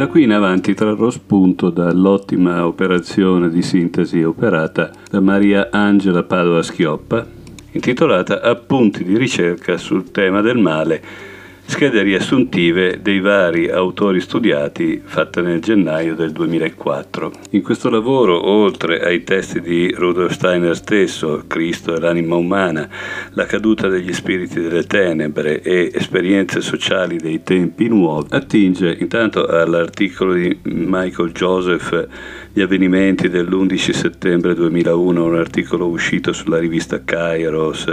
Da qui in avanti trarrò spunto dall'ottima operazione di sintesi operata da Maria Angela Padova Schioppa, intitolata Appunti di ricerca sul tema del male schede riassuntive dei vari autori studiati fatte nel gennaio del 2004. In questo lavoro, oltre ai testi di Rudolf Steiner stesso, Cristo e l'anima umana, la caduta degli spiriti delle tenebre e esperienze sociali dei tempi nuovi, attinge intanto all'articolo di Michael Joseph Gli avvenimenti dell'11 settembre 2001, un articolo uscito sulla rivista Kairos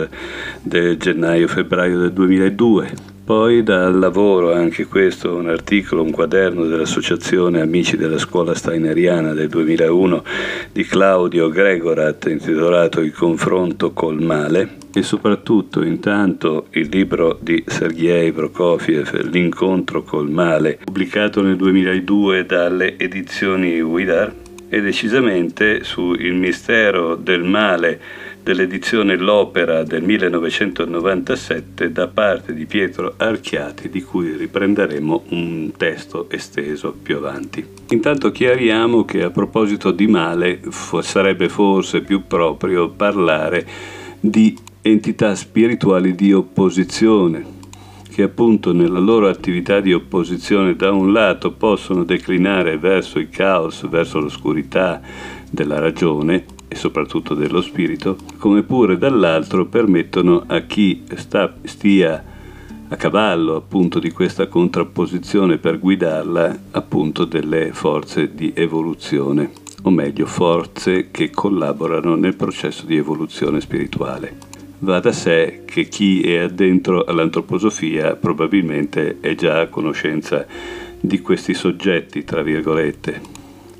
del gennaio-febbraio del 2002 poi dal lavoro, anche questo un articolo, un quaderno dell'Associazione Amici della Scuola Steineriana del 2001 di Claudio Gregorat intitolato Il confronto col male. E soprattutto intanto il libro di Sergei Prokofiev L'incontro col male pubblicato nel 2002 dalle edizioni Widar e decisamente su Il mistero del male dell'edizione L'Opera del 1997 da parte di Pietro Archiati, di cui riprenderemo un testo esteso più avanti. Intanto chiariamo che a proposito di male sarebbe forse più proprio parlare di entità spirituali di opposizione, che appunto nella loro attività di opposizione da un lato possono declinare verso il caos, verso l'oscurità della ragione e soprattutto dello spirito, come pure dall'altro permettono a chi sta, stia a cavallo appunto di questa contrapposizione per guidarla appunto delle forze di evoluzione, o meglio forze che collaborano nel processo di evoluzione spirituale. Va da sé che chi è addentro all'antroposofia probabilmente è già a conoscenza di questi soggetti, tra virgolette,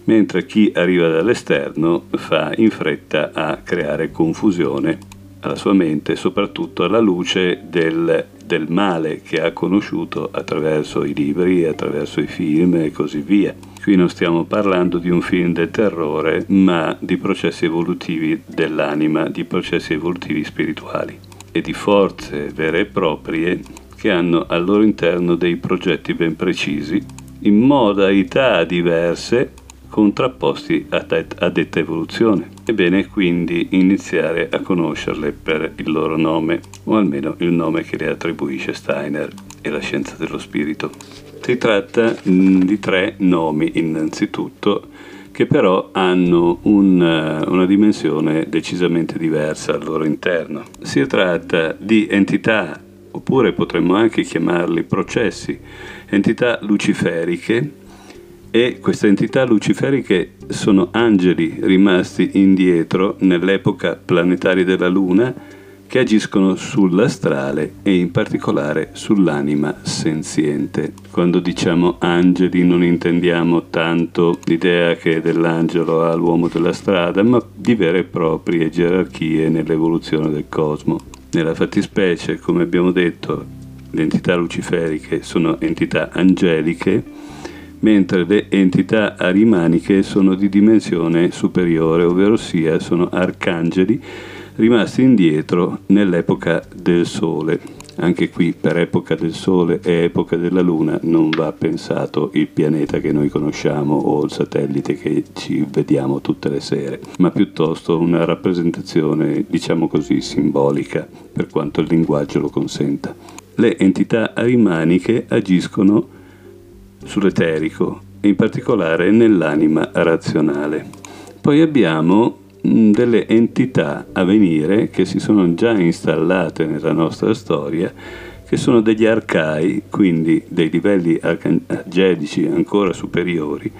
mentre chi arriva dall'esterno fa in fretta a creare confusione alla sua mente, soprattutto alla luce del, del male che ha conosciuto attraverso i libri, attraverso i film e così via. Qui non stiamo parlando di un film del terrore, ma di processi evolutivi dell'anima, di processi evolutivi spirituali e di forze vere e proprie che hanno al loro interno dei progetti ben precisi, in modalità diverse contrapposti a, det- a detta evoluzione. È bene quindi iniziare a conoscerle per il loro nome, o almeno il nome che le attribuisce Steiner e la scienza dello spirito. Si tratta mh, di tre nomi innanzitutto che però hanno un, una dimensione decisamente diversa al loro interno. Si tratta di entità, oppure potremmo anche chiamarli processi, entità luciferiche e queste entità luciferiche sono angeli rimasti indietro nell'epoca planetaria della Luna che agiscono sull'astrale e in particolare sull'anima senziente. Quando diciamo angeli non intendiamo tanto l'idea che dell'angelo ha l'uomo della strada, ma di vere e proprie gerarchie nell'evoluzione del cosmo. Nella fattispecie, come abbiamo detto, le entità luciferiche sono entità angeliche mentre le entità arimaniche sono di dimensione superiore, ovvero sia sono arcangeli rimasti indietro nell'epoca del Sole. Anche qui per epoca del Sole e epoca della Luna non va pensato il pianeta che noi conosciamo o il satellite che ci vediamo tutte le sere, ma piuttosto una rappresentazione, diciamo così, simbolica, per quanto il linguaggio lo consenta. Le entità arimaniche agiscono sull'eterico e in particolare nell'anima razionale. Poi abbiamo mm, delle entità a venire che si sono già installate nella nostra storia, che sono degli arcai, quindi dei livelli arcangelici ancora superiori,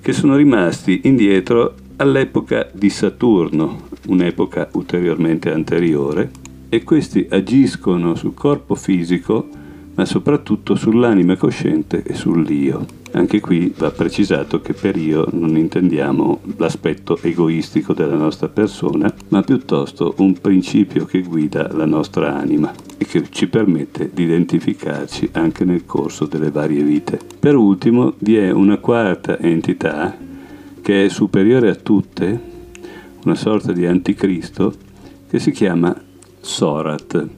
che sono rimasti indietro all'epoca di Saturno, un'epoca ulteriormente anteriore, e questi agiscono sul corpo fisico ma soprattutto sull'anima cosciente e sull'io. Anche qui va precisato che per io non intendiamo l'aspetto egoistico della nostra persona, ma piuttosto un principio che guida la nostra anima e che ci permette di identificarci anche nel corso delle varie vite. Per ultimo vi è una quarta entità che è superiore a tutte, una sorta di anticristo, che si chiama Sorat.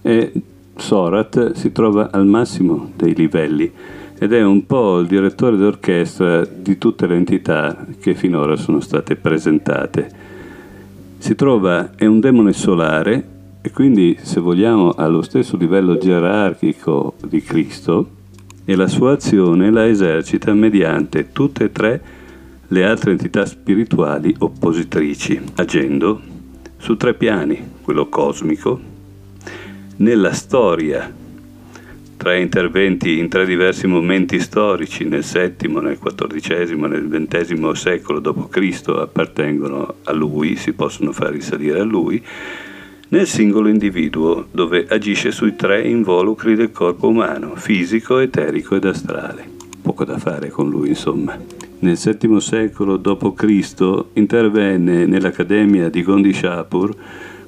È Sorat si trova al massimo dei livelli ed è un po' il direttore d'orchestra di tutte le entità che finora sono state presentate. Si trova, è un demone solare e quindi se vogliamo allo stesso livello gerarchico di Cristo e la sua azione la esercita mediante tutte e tre le altre entità spirituali oppositrici, agendo su tre piani, quello cosmico, nella storia tre interventi in tre diversi momenti storici, nel VII, nel XIV, nel XX secolo d.C., appartengono a lui, si possono far risalire a lui, nel singolo individuo, dove agisce sui tre involucri del corpo umano, fisico, eterico ed astrale. Poco da fare con lui, insomma. Nel VII secolo d.C. intervenne nell'Accademia di Gondishapur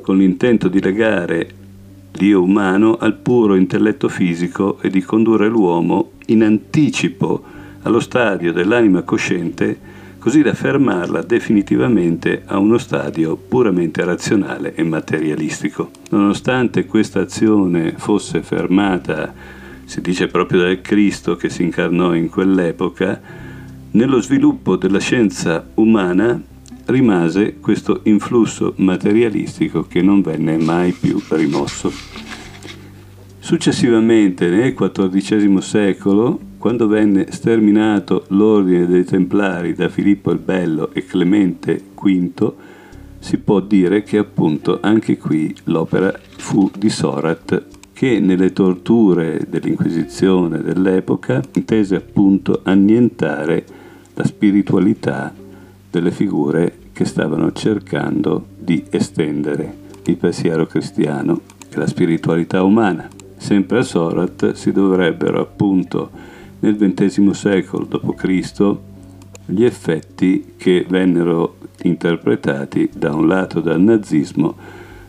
con l'intento di legare Dio umano al puro intelletto fisico e di condurre l'uomo in anticipo allo stadio dell'anima cosciente così da fermarla definitivamente a uno stadio puramente razionale e materialistico. Nonostante questa azione fosse fermata, si dice proprio dal Cristo che si incarnò in quell'epoca, nello sviluppo della scienza umana rimase questo influsso materialistico che non venne mai più rimosso. Successivamente, nel XIV secolo, quando venne sterminato l'ordine dei Templari da Filippo il Bello e Clemente V, si può dire che appunto anche qui l'opera fu di Sorat che nelle torture dell'Inquisizione dell'epoca intese appunto annientare la spiritualità delle figure che stavano cercando di estendere il pensiero cristiano e la spiritualità umana. Sempre a Sorat si dovrebbero appunto nel XX secolo d.C. gli effetti che vennero interpretati da un lato dal nazismo,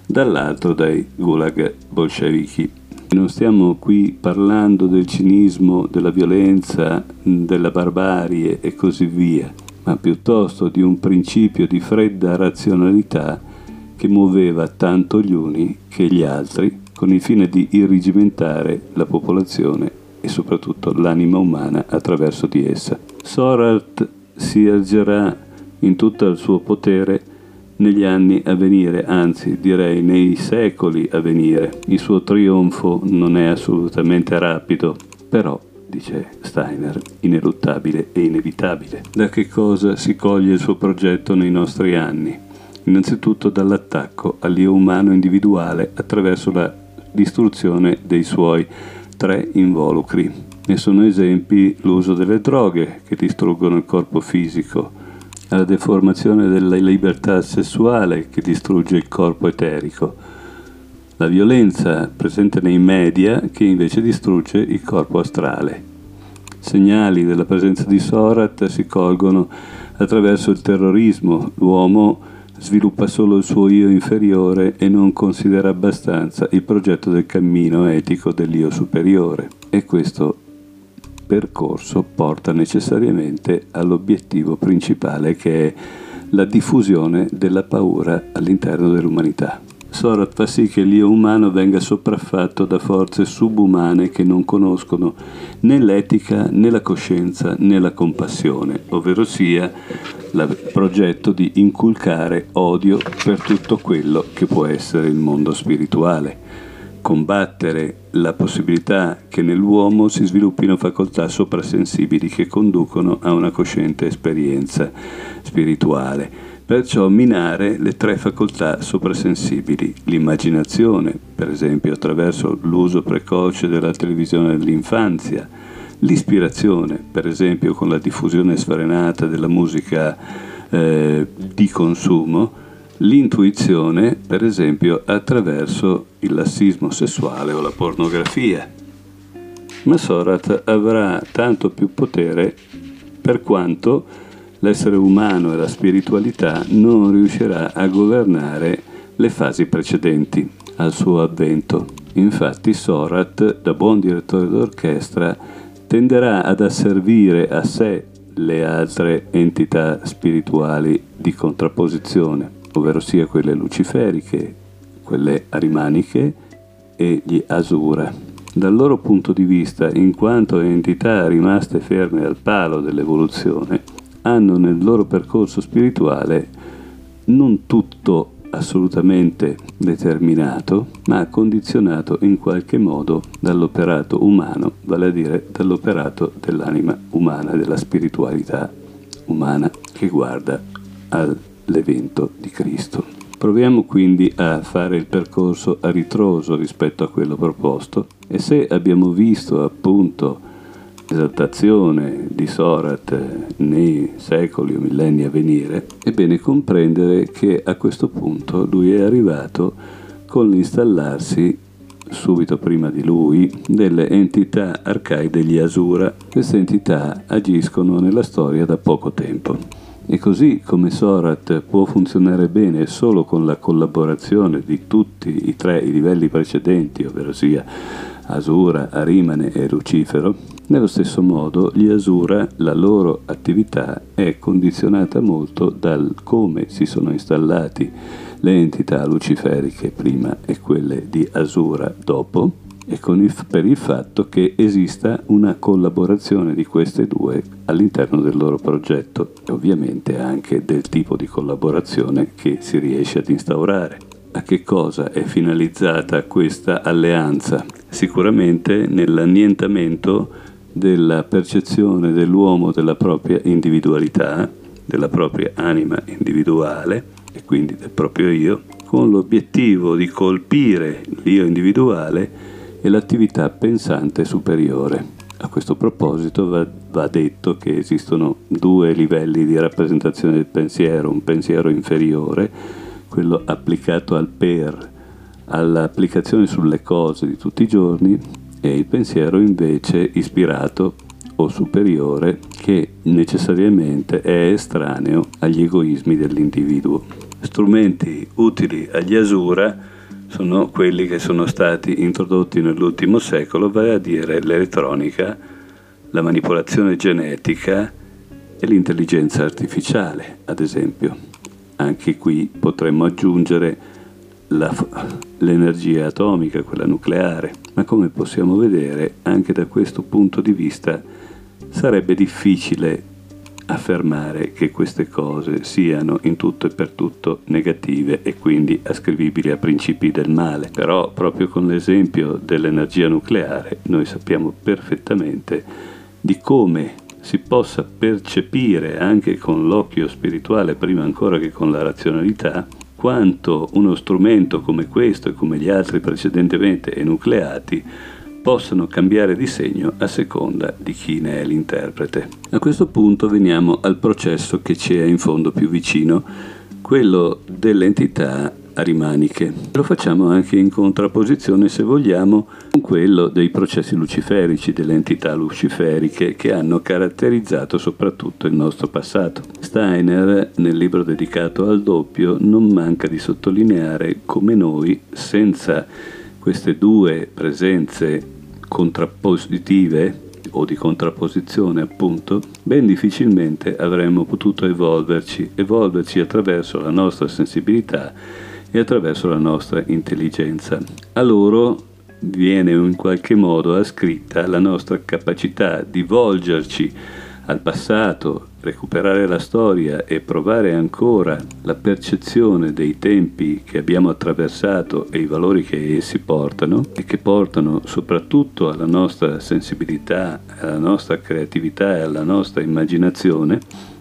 dall'altro dai gulag bolscevichi. Non stiamo qui parlando del cinismo, della violenza, della barbarie e così via ma piuttosto di un principio di fredda razionalità che muoveva tanto gli uni che gli altri con il fine di irrigimentare la popolazione e soprattutto l'anima umana attraverso di essa. Soralt si ergerà in tutto il suo potere negli anni a venire, anzi direi nei secoli a venire. Il suo trionfo non è assolutamente rapido, però dice Steiner, ineluttabile e inevitabile. Da che cosa si coglie il suo progetto nei nostri anni? Innanzitutto dall'attacco all'io umano individuale attraverso la distruzione dei suoi tre involucri. Ne sono esempi l'uso delle droghe che distruggono il corpo fisico, la deformazione della libertà sessuale che distrugge il corpo eterico, la violenza presente nei media che invece distrugge il corpo astrale. Segnali della presenza di Sorat si colgono attraverso il terrorismo. L'uomo sviluppa solo il suo io inferiore e non considera abbastanza il progetto del cammino etico dell'io superiore. E questo percorso porta necessariamente all'obiettivo principale che è la diffusione della paura all'interno dell'umanità. Sorat fa sì che l'io umano venga sopraffatto da forze subumane che non conoscono né l'etica né la coscienza né la compassione, ovvero sia il progetto di inculcare odio per tutto quello che può essere il mondo spirituale, combattere la possibilità che nell'uomo si sviluppino facoltà soprasensibili che conducono a una cosciente esperienza spirituale perciò minare le tre facoltà soprasensibili, l'immaginazione, per esempio attraverso l'uso precoce della televisione dell'infanzia, l'ispirazione, per esempio con la diffusione sfrenata della musica eh, di consumo, l'intuizione, per esempio attraverso il lassismo sessuale o la pornografia. Ma Sorat avrà tanto più potere per quanto l'essere umano e la spiritualità non riuscirà a governare le fasi precedenti al suo avvento. Infatti Sorat, da buon direttore d'orchestra, tenderà ad asservire a sé le altre entità spirituali di contrapposizione, ovvero sia quelle luciferiche, quelle arimaniche e gli asura. dal loro punto di vista, in quanto entità rimaste ferme al palo dell'evoluzione, hanno nel loro percorso spirituale non tutto assolutamente determinato, ma condizionato in qualche modo dall'operato umano, vale a dire dall'operato dell'anima umana, della spiritualità umana che guarda all'evento di Cristo. Proviamo quindi a fare il percorso a ritroso rispetto a quello proposto e se abbiamo visto appunto esaltazione di Sorat nei secoli o millenni a venire, è bene comprendere che a questo punto lui è arrivato con l'installarsi subito prima di lui delle entità arcai degli Asura. Queste entità agiscono nella storia da poco tempo. E così come Sorat può funzionare bene solo con la collaborazione di tutti i tre i livelli precedenti, ovvero sia Asura, Arimane e Lucifero, nello stesso modo gli Asura, la loro attività è condizionata molto dal come si sono installati le entità luciferiche prima e quelle di Asura dopo, e il, per il fatto che esista una collaborazione di queste due all'interno del loro progetto e ovviamente anche del tipo di collaborazione che si riesce ad instaurare. A che cosa è finalizzata questa alleanza? Sicuramente nell'annientamento della percezione dell'uomo della propria individualità, della propria anima individuale e quindi del proprio io, con l'obiettivo di colpire l'io individuale e l'attività pensante superiore. A questo proposito va, va, detto che esistono due livelli di rappresentazione del pensiero, un pensiero inferiore, quello applicato al per, all'applicazione sulle cose di tutti i giorni, e il pensiero invece ispirato o superiore che necessariamente è estraneo agli egoismi dell'individuo. Strumenti utili agli Asura sono quelli che sono stati introdotti nell'ultimo secolo, vale a dire l'elettronica, la manipolazione genetica e l'intelligenza artificiale, ad esempio. Anche qui potremmo aggiungere la, l'energia atomica, quella nucleare, ma come possiamo vedere anche da questo punto di vista sarebbe difficile affermare che queste cose siano in tutto e per tutto negative e quindi ascrivibili a principi del male. Però proprio con l'esempio dell'energia nucleare noi sappiamo perfettamente di come si possa percepire anche con l'occhio spirituale prima ancora che con la razionalità quanto uno strumento come questo e come gli altri precedentemente enucleati possano cambiare di segno a seconda di chi ne è l'interprete. A questo punto veniamo al processo che ci è in fondo più vicino, quello dell'entità arimaniche. Lo facciamo anche in contrapposizione, se vogliamo, con quello dei processi luciferici, delle entità luciferiche che hanno caratterizzato soprattutto il nostro passato. Steiner, nel libro dedicato al doppio, non manca di sottolineare come noi, senza queste due presenze contrappositive o di contrapposizione appunto, ben difficilmente avremmo potuto evolverci, evolverci attraverso la nostra sensibilità e attraverso la nostra intelligenza. A loro viene in qualche modo ascritta la nostra capacità di volgerci al passato, recuperare la storia e provare ancora la percezione dei tempi che abbiamo attraversato e i valori che essi portano e che portano soprattutto alla nostra sensibilità, alla nostra creatività e alla nostra immaginazione,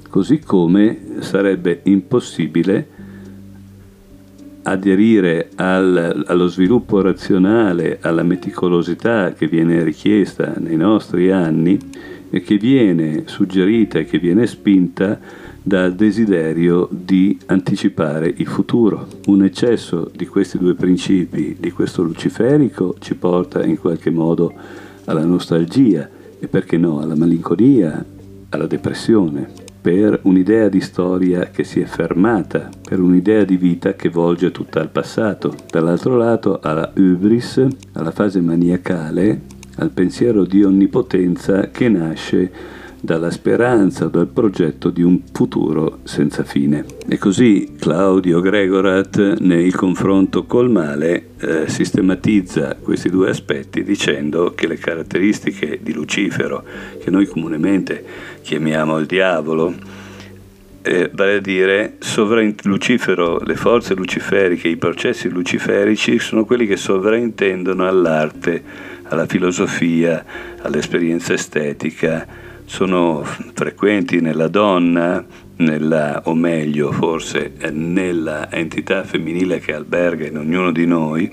così come sarebbe impossibile aderire al, allo sviluppo razionale, alla meticolosità che viene richiesta nei nostri anni e che viene suggerita e che viene spinta dal desiderio di anticipare il futuro. Un eccesso di questi due principi, di questo luciferico, ci porta in qualche modo alla nostalgia e perché no, alla malinconia, alla depressione per un'idea di storia che si è fermata, per un'idea di vita che volge tutta al passato. Dall'altro lato alla hubris, alla fase maniacale, al pensiero di onnipotenza che nasce dalla speranza dal progetto di un futuro senza fine. E così Claudio Gregorat nel confronto col male eh, sistematizza questi due aspetti dicendo che le caratteristiche di Lucifero, che noi comunemente chiamiamo il diavolo, eh, vale a dire Lucifero, le forze luciferiche, i processi luciferici sono quelli che sovraintendono all'arte, alla filosofia, all'esperienza estetica, sono frequenti nella donna, nella, o meglio forse nella entità femminile che alberga in ognuno di noi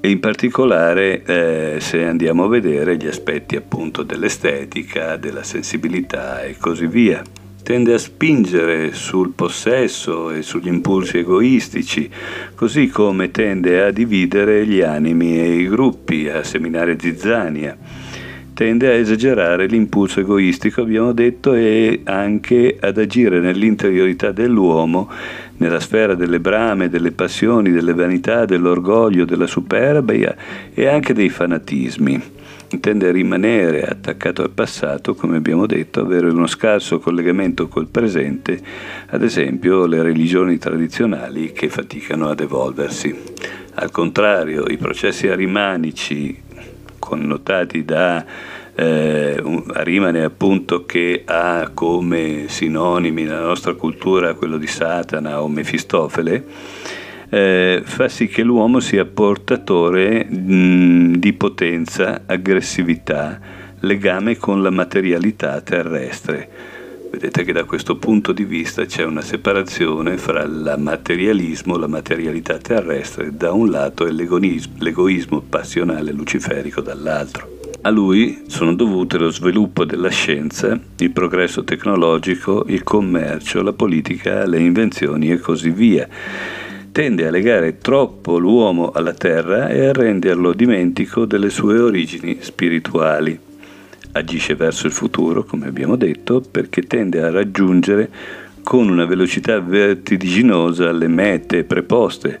e in particolare eh, se andiamo a vedere gli aspetti appunto dell'estetica, della sensibilità e così via tende a spingere sul possesso e sugli impulsi egoistici, così come tende a dividere gli animi e i gruppi, a seminare zizzania. Tende a esagerare l'impulso egoistico, abbiamo detto, e anche ad agire nell'interiorità dell'uomo, nella sfera delle brame, delle passioni, delle vanità, dell'orgoglio, della superbia e anche dei fanatismi tende a rimanere attaccato al passato, come abbiamo detto, avere uno scarso collegamento col presente, ad esempio le religioni tradizionali che faticano ad evolversi. Al contrario, i processi arimanici, connotati da eh, Arimane appunto che ha come sinonimi nella nostra cultura quello di Satana o Mefistofele, eh, fa sì che l'uomo sia portatore mh, di potenza, aggressività, legame con la materialità terrestre. Vedete che da questo punto di vista c'è una separazione fra il materialismo, la materialità terrestre da un lato e l'egoismo, l'egoismo passionale luciferico dall'altro. A lui sono dovute lo sviluppo della scienza, il progresso tecnologico, il commercio, la politica, le invenzioni e così via tende a legare troppo l'uomo alla terra e a renderlo dimentico delle sue origini spirituali. Agisce verso il futuro, come abbiamo detto, perché tende a raggiungere con una velocità vertiginosa le mete preposte,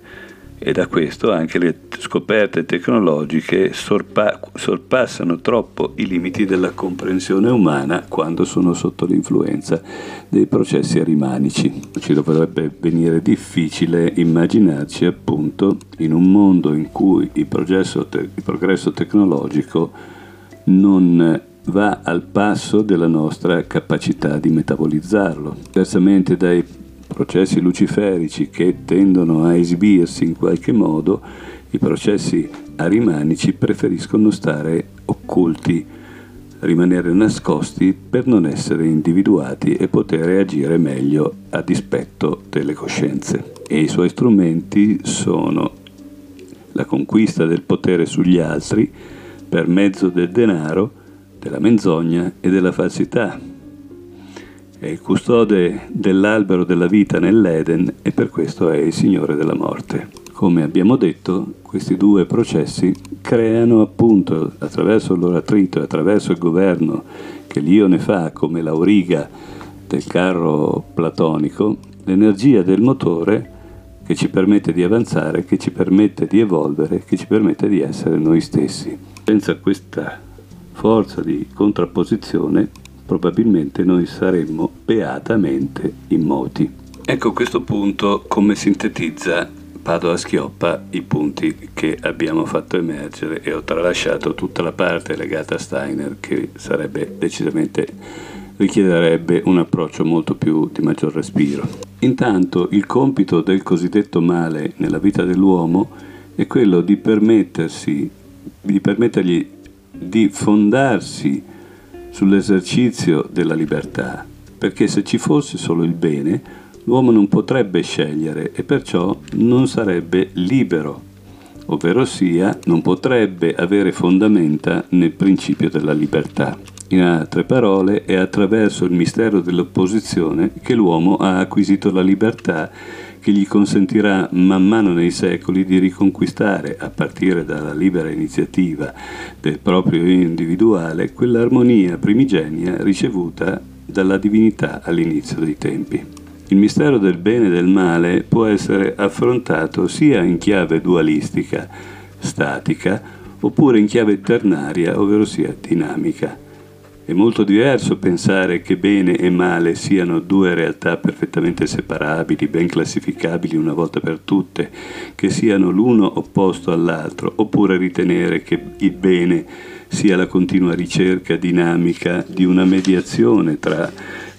e da questo anche le scoperte tecnologiche sorpa- sorpassano troppo i limiti della comprensione umana quando sono sotto l'influenza dei processi arimanici. Ci dovrebbe venire difficile immaginarci appunto in un mondo in cui il te- il progresso tecnologico non va al passo della nostra capacità di metabolizzarlo. Diversamente dai processi luciferici che tendono a esibirsi in qualche modo, i processi arimanici preferiscono stare occulti, rimanere nascosti per non essere individuati e poter agire meglio a dispetto delle coscienze. E i suoi strumenti sono la conquista del potere sugli altri per mezzo del denaro, della menzogna e della falsità, è il custode dell'albero della vita nell'Eden e per questo è il Signore della morte. Come abbiamo detto, questi due processi creano appunto attraverso il loro attrito e attraverso il governo che l'Io ne fa come l'auriga del carro platonico, l'energia del motore che ci permette di avanzare, che ci permette di evolvere, che ci permette di essere noi stessi. Senza questa forza di contrapposizione probabilmente noi saremmo beatamente immoti. Ecco a questo punto come sintetizza Padova Schioppa i punti che abbiamo fatto emergere e ho tralasciato tutta la parte legata a Steiner che sarebbe decisamente richiederebbe un approccio molto più di maggior respiro. Intanto il compito del cosiddetto male nella vita dell'uomo è quello di permettersi di permettergli di fondarsi sull'esercizio della libertà, perché se ci fosse solo il bene, l'uomo non potrebbe scegliere e perciò non sarebbe libero, ovvero sia non potrebbe avere fondamenta nel principio della libertà. In altre parole, è attraverso il mistero dell'opposizione che l'uomo ha acquisito la libertà che gli consentirà man mano nei secoli di riconquistare, a partire dalla libera iniziativa del proprio individuale, quell'armonia primigenia ricevuta dalla divinità all'inizio dei tempi. Il mistero del bene e del male può essere affrontato sia in chiave dualistica, statica, oppure in chiave ternaria, ovvero sia dinamica. È molto diverso pensare che bene e male siano due realtà perfettamente separabili, ben classificabili una volta per tutte, che siano l'uno opposto all'altro, oppure ritenere che il bene sia la continua ricerca dinamica di una mediazione tra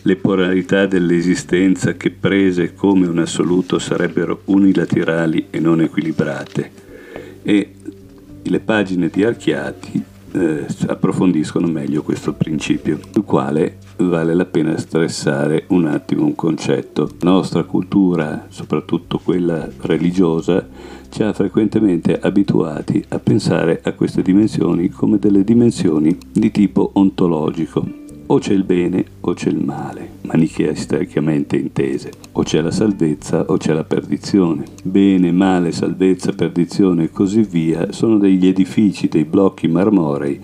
le polarità dell'esistenza che prese come un assoluto sarebbero unilaterali e non equilibrate. E le pagine di Archiati eh, approfondiscono meglio questo principio, sul quale vale la pena stressare un attimo un concetto. La nostra cultura, soprattutto quella religiosa, ci ha frequentemente abituati a pensare a queste dimensioni come delle dimensioni di tipo ontologico, o c'è il bene o c'è il male, manicheisticamente intese. O c'è la salvezza o c'è la perdizione. Bene, male, salvezza, perdizione e così via sono degli edifici, dei blocchi marmorei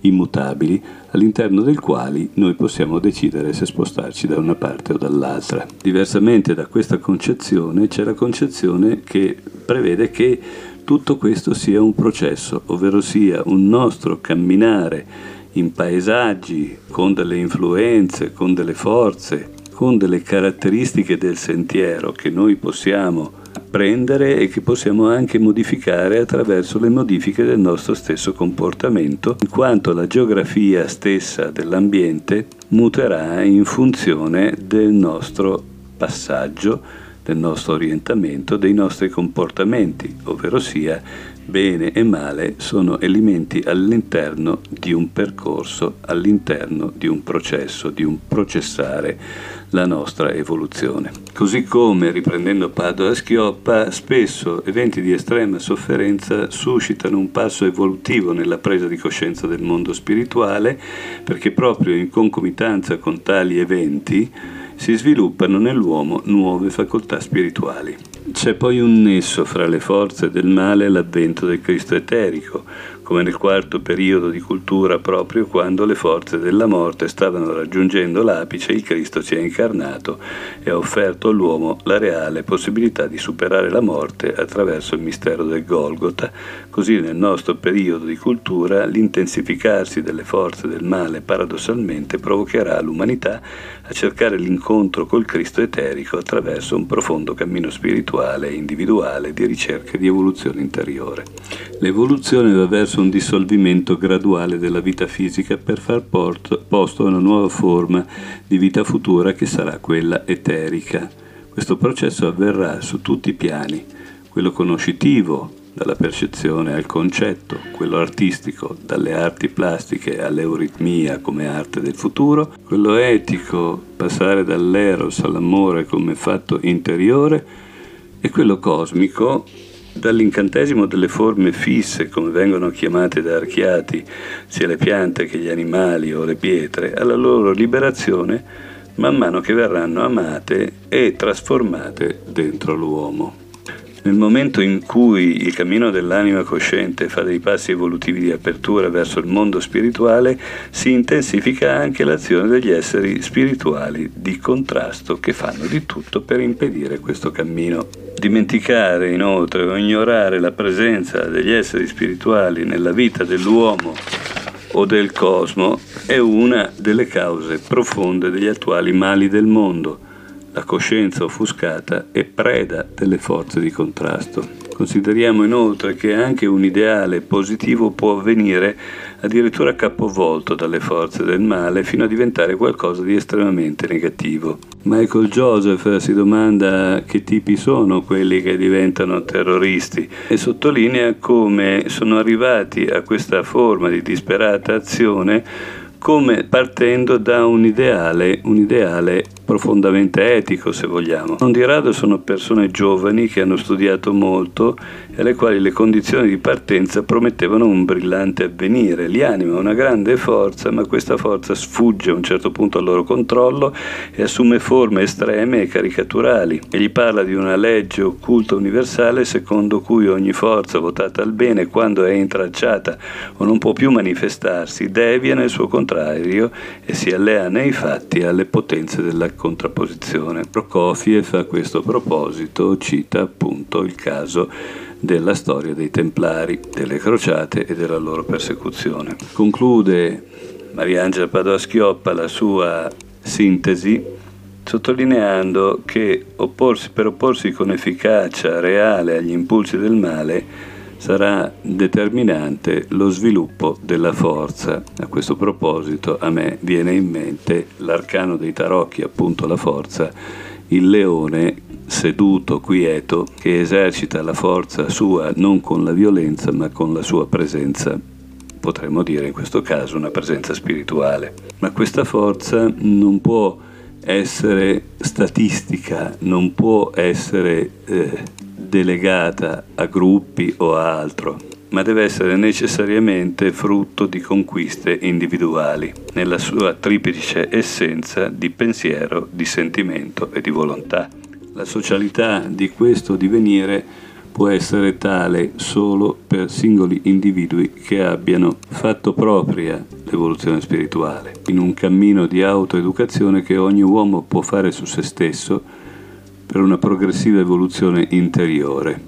immutabili all'interno dei quali noi possiamo decidere se spostarci da una parte o dall'altra. Diversamente da questa concezione c'è la concezione che prevede che tutto questo sia un processo, ovvero sia un nostro camminare in paesaggi, con delle influenze, con delle forze, con delle caratteristiche del sentiero che noi possiamo apprendere e che possiamo anche modificare attraverso le modifiche del nostro stesso comportamento, in quanto la geografia stessa dell'ambiente muterà in funzione del nostro passaggio, del nostro orientamento, dei nostri comportamenti, ovvero sia bene e male sono elementi all'interno di un percorso, all'interno di un processo, di un processare la nostra evoluzione. Così come, riprendendo Padova Schioppa, spesso eventi di estrema sofferenza suscitano un passo evolutivo nella presa di coscienza del mondo spirituale, perché proprio in concomitanza con tali eventi si sviluppano nell'uomo nuove facoltà spirituali. C'è poi un nesso fra le forze del male e l'avvento del Cristo eterico, come nel quarto periodo di cultura proprio quando le forze della morte stavano raggiungendo l'apice, il Cristo si è incarnato e ha offerto all'uomo la reale possibilità di superare la morte attraverso il mistero del Golgota. Così nel nostro periodo di cultura l'intensificarsi delle forze del male paradossalmente provocherà l'umanità a cercare l'incontro col Cristo eterico attraverso un profondo cammino spirituale e individuale di ricerca e di evoluzione interiore. L'evoluzione va verso un dissolvimento graduale della vita fisica per far posto a una nuova forma di vita futura che sarà quella eterica. Questo processo avverrà su tutti i piani, quello conoscitivo, dalla percezione al concetto, quello artistico, dalle arti plastiche all'euritmia come arte del futuro, quello etico, passare dall'eros all'amore come fatto interiore, e quello cosmico, dall'incantesimo delle forme fisse, come vengono chiamate da archiati, sia le piante che gli animali o le pietre, alla loro liberazione man mano che verranno amate e trasformate dentro l'uomo. Nel momento in cui il cammino dell'anima cosciente fa dei passi evolutivi di apertura verso il mondo spirituale, si intensifica anche l'azione degli esseri spirituali di contrasto che fanno di tutto per impedire questo cammino. Dimenticare inoltre o ignorare la presenza degli esseri spirituali nella vita dell'uomo o del cosmo è una delle cause profonde degli attuali mali del mondo la coscienza offuscata è preda delle forze di contrasto. Consideriamo inoltre che anche un ideale positivo può avvenire addirittura capovolto dalle forze del male fino a diventare qualcosa di estremamente negativo. Michael Joseph si domanda che tipi sono quelli che diventano terroristi e sottolinea come sono arrivati a questa forma di disperata azione come partendo da un ideale, un ideale profondamente etico, se vogliamo. Non di rado sono persone giovani che hanno studiato molto e alle quali le condizioni di partenza promettevano un brillante avvenire. Li anima una grande forza, ma questa forza sfugge a un certo punto al loro controllo e assume forme estreme e caricaturali. E gli parla di una legge occulta universale secondo cui ogni forza votata al bene, quando è intracciata o non può più manifestarsi, devia nel suo contrario e si allea nei fatti alle potenze della contrapposizione. Prokofiev a questo proposito cita appunto il caso della storia dei Templari, delle crociate e della loro persecuzione. Conclude Mariangela Padova Schioppa la sua sintesi sottolineando che opporsi, per opporsi con efficacia reale agli impulsi del male sarà determinante lo sviluppo della forza. A questo proposito a me viene in mente l'arcano dei tarocchi, appunto la forza, il leone seduto, quieto, che esercita la forza sua non con la violenza ma con la sua presenza potremmo dire in questo caso una presenza spirituale. Ma questa forza non può essere statistica, non può essere eh, delegata a gruppi o a altro, ma deve essere necessariamente frutto di conquiste individuali, nella sua triplice essenza di pensiero, di sentimento e di volontà. La socialità di questo divenire può essere tale solo per singoli individui che abbiano fatto propria l'evoluzione spirituale, in un cammino di autoeducazione che ogni uomo può fare su se stesso per una progressiva evoluzione interiore.